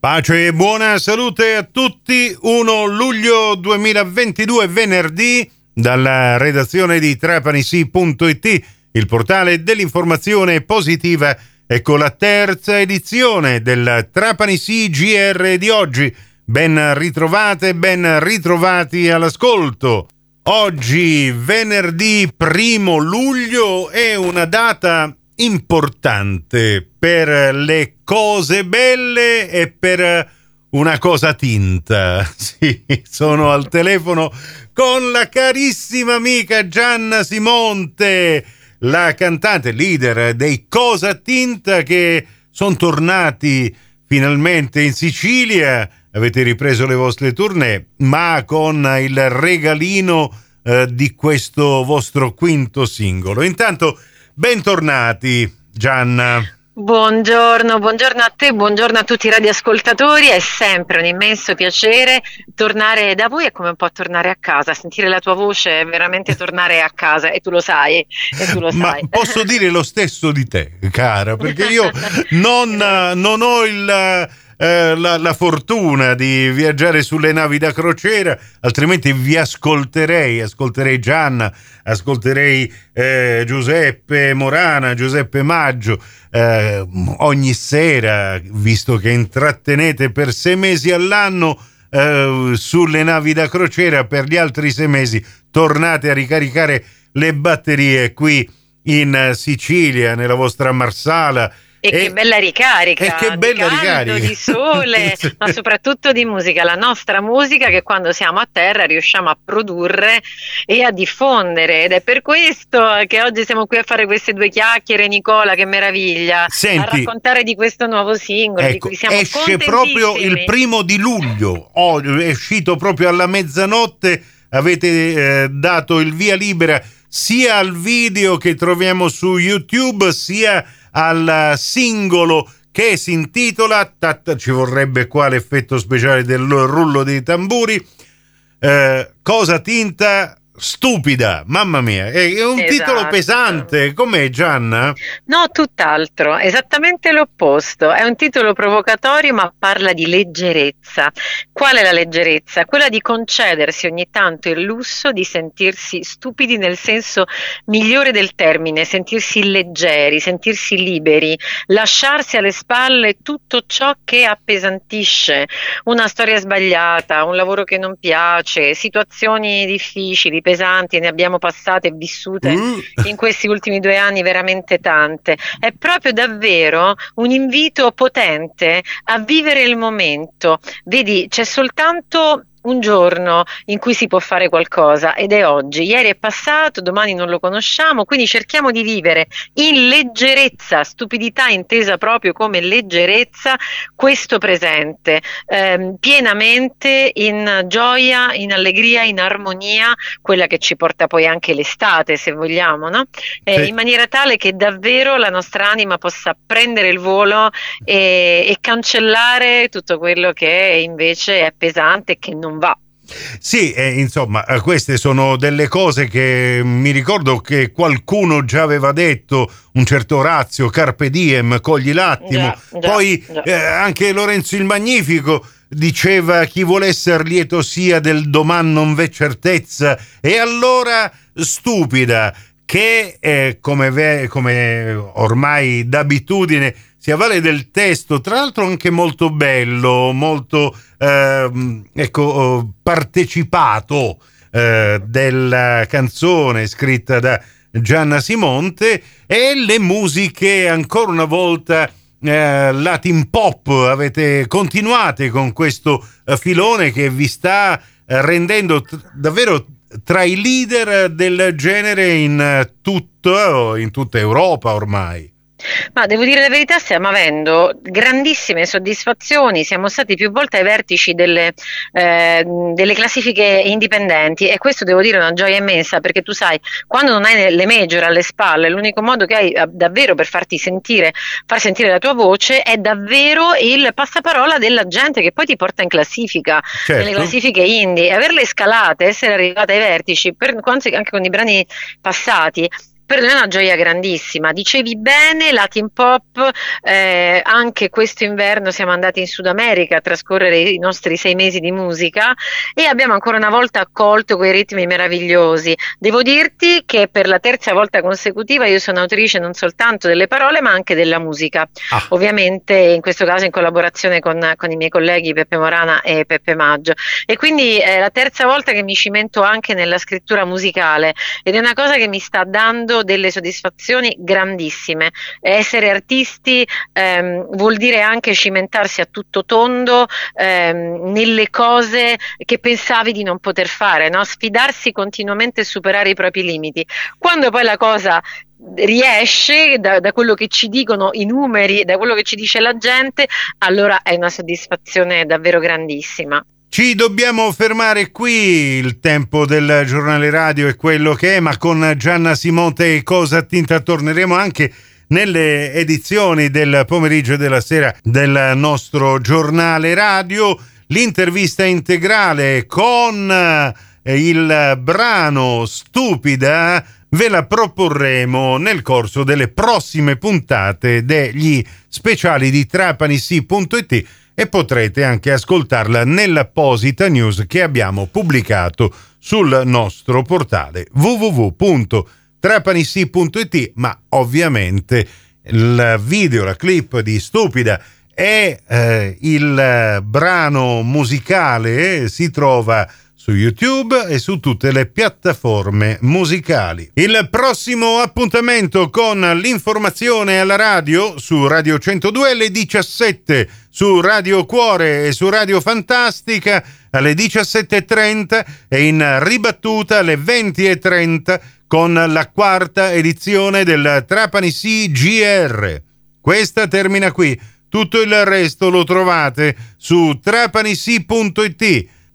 Pace e buona salute a tutti. 1 luglio 2022, venerdì, dalla redazione di trapanisi.it, il portale dell'informazione positiva. Ecco la terza edizione del Trapanisi GR di oggi. Ben ritrovate, ben ritrovati all'ascolto. Oggi, venerdì primo luglio, è una data importante per le cose belle e per una cosa tinta. Sì, sono al telefono con la carissima amica Gianna Simonte, la cantante leader dei Cosa Tinta che sono tornati finalmente in Sicilia. Avete ripreso le vostre tournée, ma con il regalino eh, di questo vostro quinto singolo. Intanto Bentornati, Gianna. Buongiorno, buongiorno a te, buongiorno a tutti i radioascoltatori, è sempre un immenso piacere tornare da voi, è come un po' tornare a casa, sentire la tua voce è veramente tornare a casa e tu lo sai. Tu lo Ma sai. posso dire lo stesso di te, cara, perché io non, non ho il eh, la, la, fortuna di viaggiare sulle navi da crociera, altrimenti vi ascolterei, ascolterei Gianna, ascolterei eh, Giuseppe Morana, Giuseppe Maggio, eh, ogni sera, visto che intrattenete per sei mesi all'anno eh, sulle navi da crociera, per gli altri sei mesi tornate a ricaricare le batterie qui in Sicilia, nella vostra Marsala e, e, che bella ricarica, e che bella di, caldo, ricarica. di sole, ma soprattutto di musica, la nostra musica che quando siamo a terra riusciamo a produrre e a diffondere. Ed è per questo che oggi siamo qui a fare queste due chiacchiere, Nicola, che meraviglia, Senti, a raccontare di questo nuovo singolo ecco, di cui siamo esce proprio il primo di luglio, oh, è uscito proprio alla mezzanotte, avete eh, dato il via libera sia al video che troviamo su YouTube sia al singolo che si intitola, tatta, ci vorrebbe qua l'effetto speciale del rullo dei tamburi, eh, Cosa tinta stupida, mamma mia, è un esatto. titolo pesante, com'è Gianna? No, tutt'altro, esattamente l'opposto, è un titolo provocatorio ma parla di leggerezza. Qual è la leggerezza? Quella di concedersi ogni tanto il lusso di sentirsi stupidi nel senso migliore del termine, sentirsi leggeri, sentirsi liberi, lasciarsi alle spalle tutto ciò che appesantisce, una storia sbagliata, un lavoro che non piace, situazioni difficili, pesanti, ne abbiamo passate e vissute mm. in questi ultimi due anni veramente tante. È proprio davvero un invito potente a vivere il momento. Vedi, c'è soltanto un giorno in cui si può fare qualcosa ed è oggi. Ieri è passato, domani non lo conosciamo, quindi cerchiamo di vivere in leggerezza, stupidità intesa proprio come leggerezza, questo presente, ehm, pienamente in gioia, in allegria, in armonia, quella che ci porta poi anche l'estate, se vogliamo, no? eh, sì. in maniera tale che davvero la nostra anima possa prendere il volo e, e cancellare tutto quello che invece è pesante e che non va. Sì, eh, insomma, queste sono delle cose che mi ricordo che qualcuno già aveva detto, un certo Orazio, Carpe Diem, cogli l'attimo, già, già, poi già. Eh, anche Lorenzo il Magnifico diceva chi vuole essere lieto sia del domani non v'è certezza e allora stupida che eh, come, ve, come ormai d'abitudine si avvale del testo, tra l'altro anche molto bello, molto eh, ecco, partecipato eh, della canzone scritta da Gianna Simonte e le musiche ancora una volta eh, Latin pop avete continuate con questo eh, filone che vi sta eh, rendendo t- davvero tra i leader del genere in, eh, tutto, in tutta Europa ormai. Ma devo dire la verità, stiamo avendo grandissime soddisfazioni, siamo stati più volte ai vertici delle, eh, delle, classifiche indipendenti e questo devo dire è una gioia immensa perché tu sai, quando non hai le major alle spalle, l'unico modo che hai davvero per farti sentire, far sentire la tua voce è davvero il passaparola della gente che poi ti porta in classifica, certo. nelle classifiche indie, averle scalate, essere arrivate ai vertici, per, anche con i brani passati, per noi è una gioia grandissima. Dicevi bene, Latin Pop, eh, anche questo inverno siamo andati in Sud America a trascorrere i nostri sei mesi di musica e abbiamo ancora una volta accolto quei ritmi meravigliosi. Devo dirti che per la terza volta consecutiva io sono autrice non soltanto delle parole ma anche della musica. Ah. Ovviamente in questo caso in collaborazione con, con, i miei colleghi Peppe Morana e Peppe Maggio. E quindi è la terza volta che mi cimento anche nella scrittura musicale ed è una cosa che mi sta dando delle soddisfazioni grandissime. Essere artisti ehm, vuol dire anche cimentarsi a tutto tondo ehm, nelle cose che pensavi di non poter fare, no? sfidarsi continuamente e superare i propri limiti. Quando poi la cosa riesce da, da, quello che ci dicono i numeri, da quello che ci dice la gente, allora è una soddisfazione davvero grandissima. Ci dobbiamo fermare qui, il tempo del giornale radio è quello che è, ma con Gianna Simonte e Cosa Tinta torneremo anche nelle edizioni del pomeriggio e della sera del nostro giornale radio. L'intervista integrale con eh, il brano Stupida ve la proporremo nel corso delle prossime puntate degli speciali di trapanisi.it e potrete anche ascoltarla nell'apposita news che abbiamo pubblicato sul nostro portale www.trapanissi.it ma ovviamente il video, la clip di Stupida e eh, il brano musicale si trova su YouTube e su tutte le piattaforme musicali. Il prossimo appuntamento con l'informazione alla radio su Radio 102 alle 17, su Radio Cuore e su Radio Fantastica alle 17.30 e in ribattuta alle 20.30 con la quarta edizione del Trapani CGR. Questa termina qui. Tutto il resto lo trovate su trapanisi.it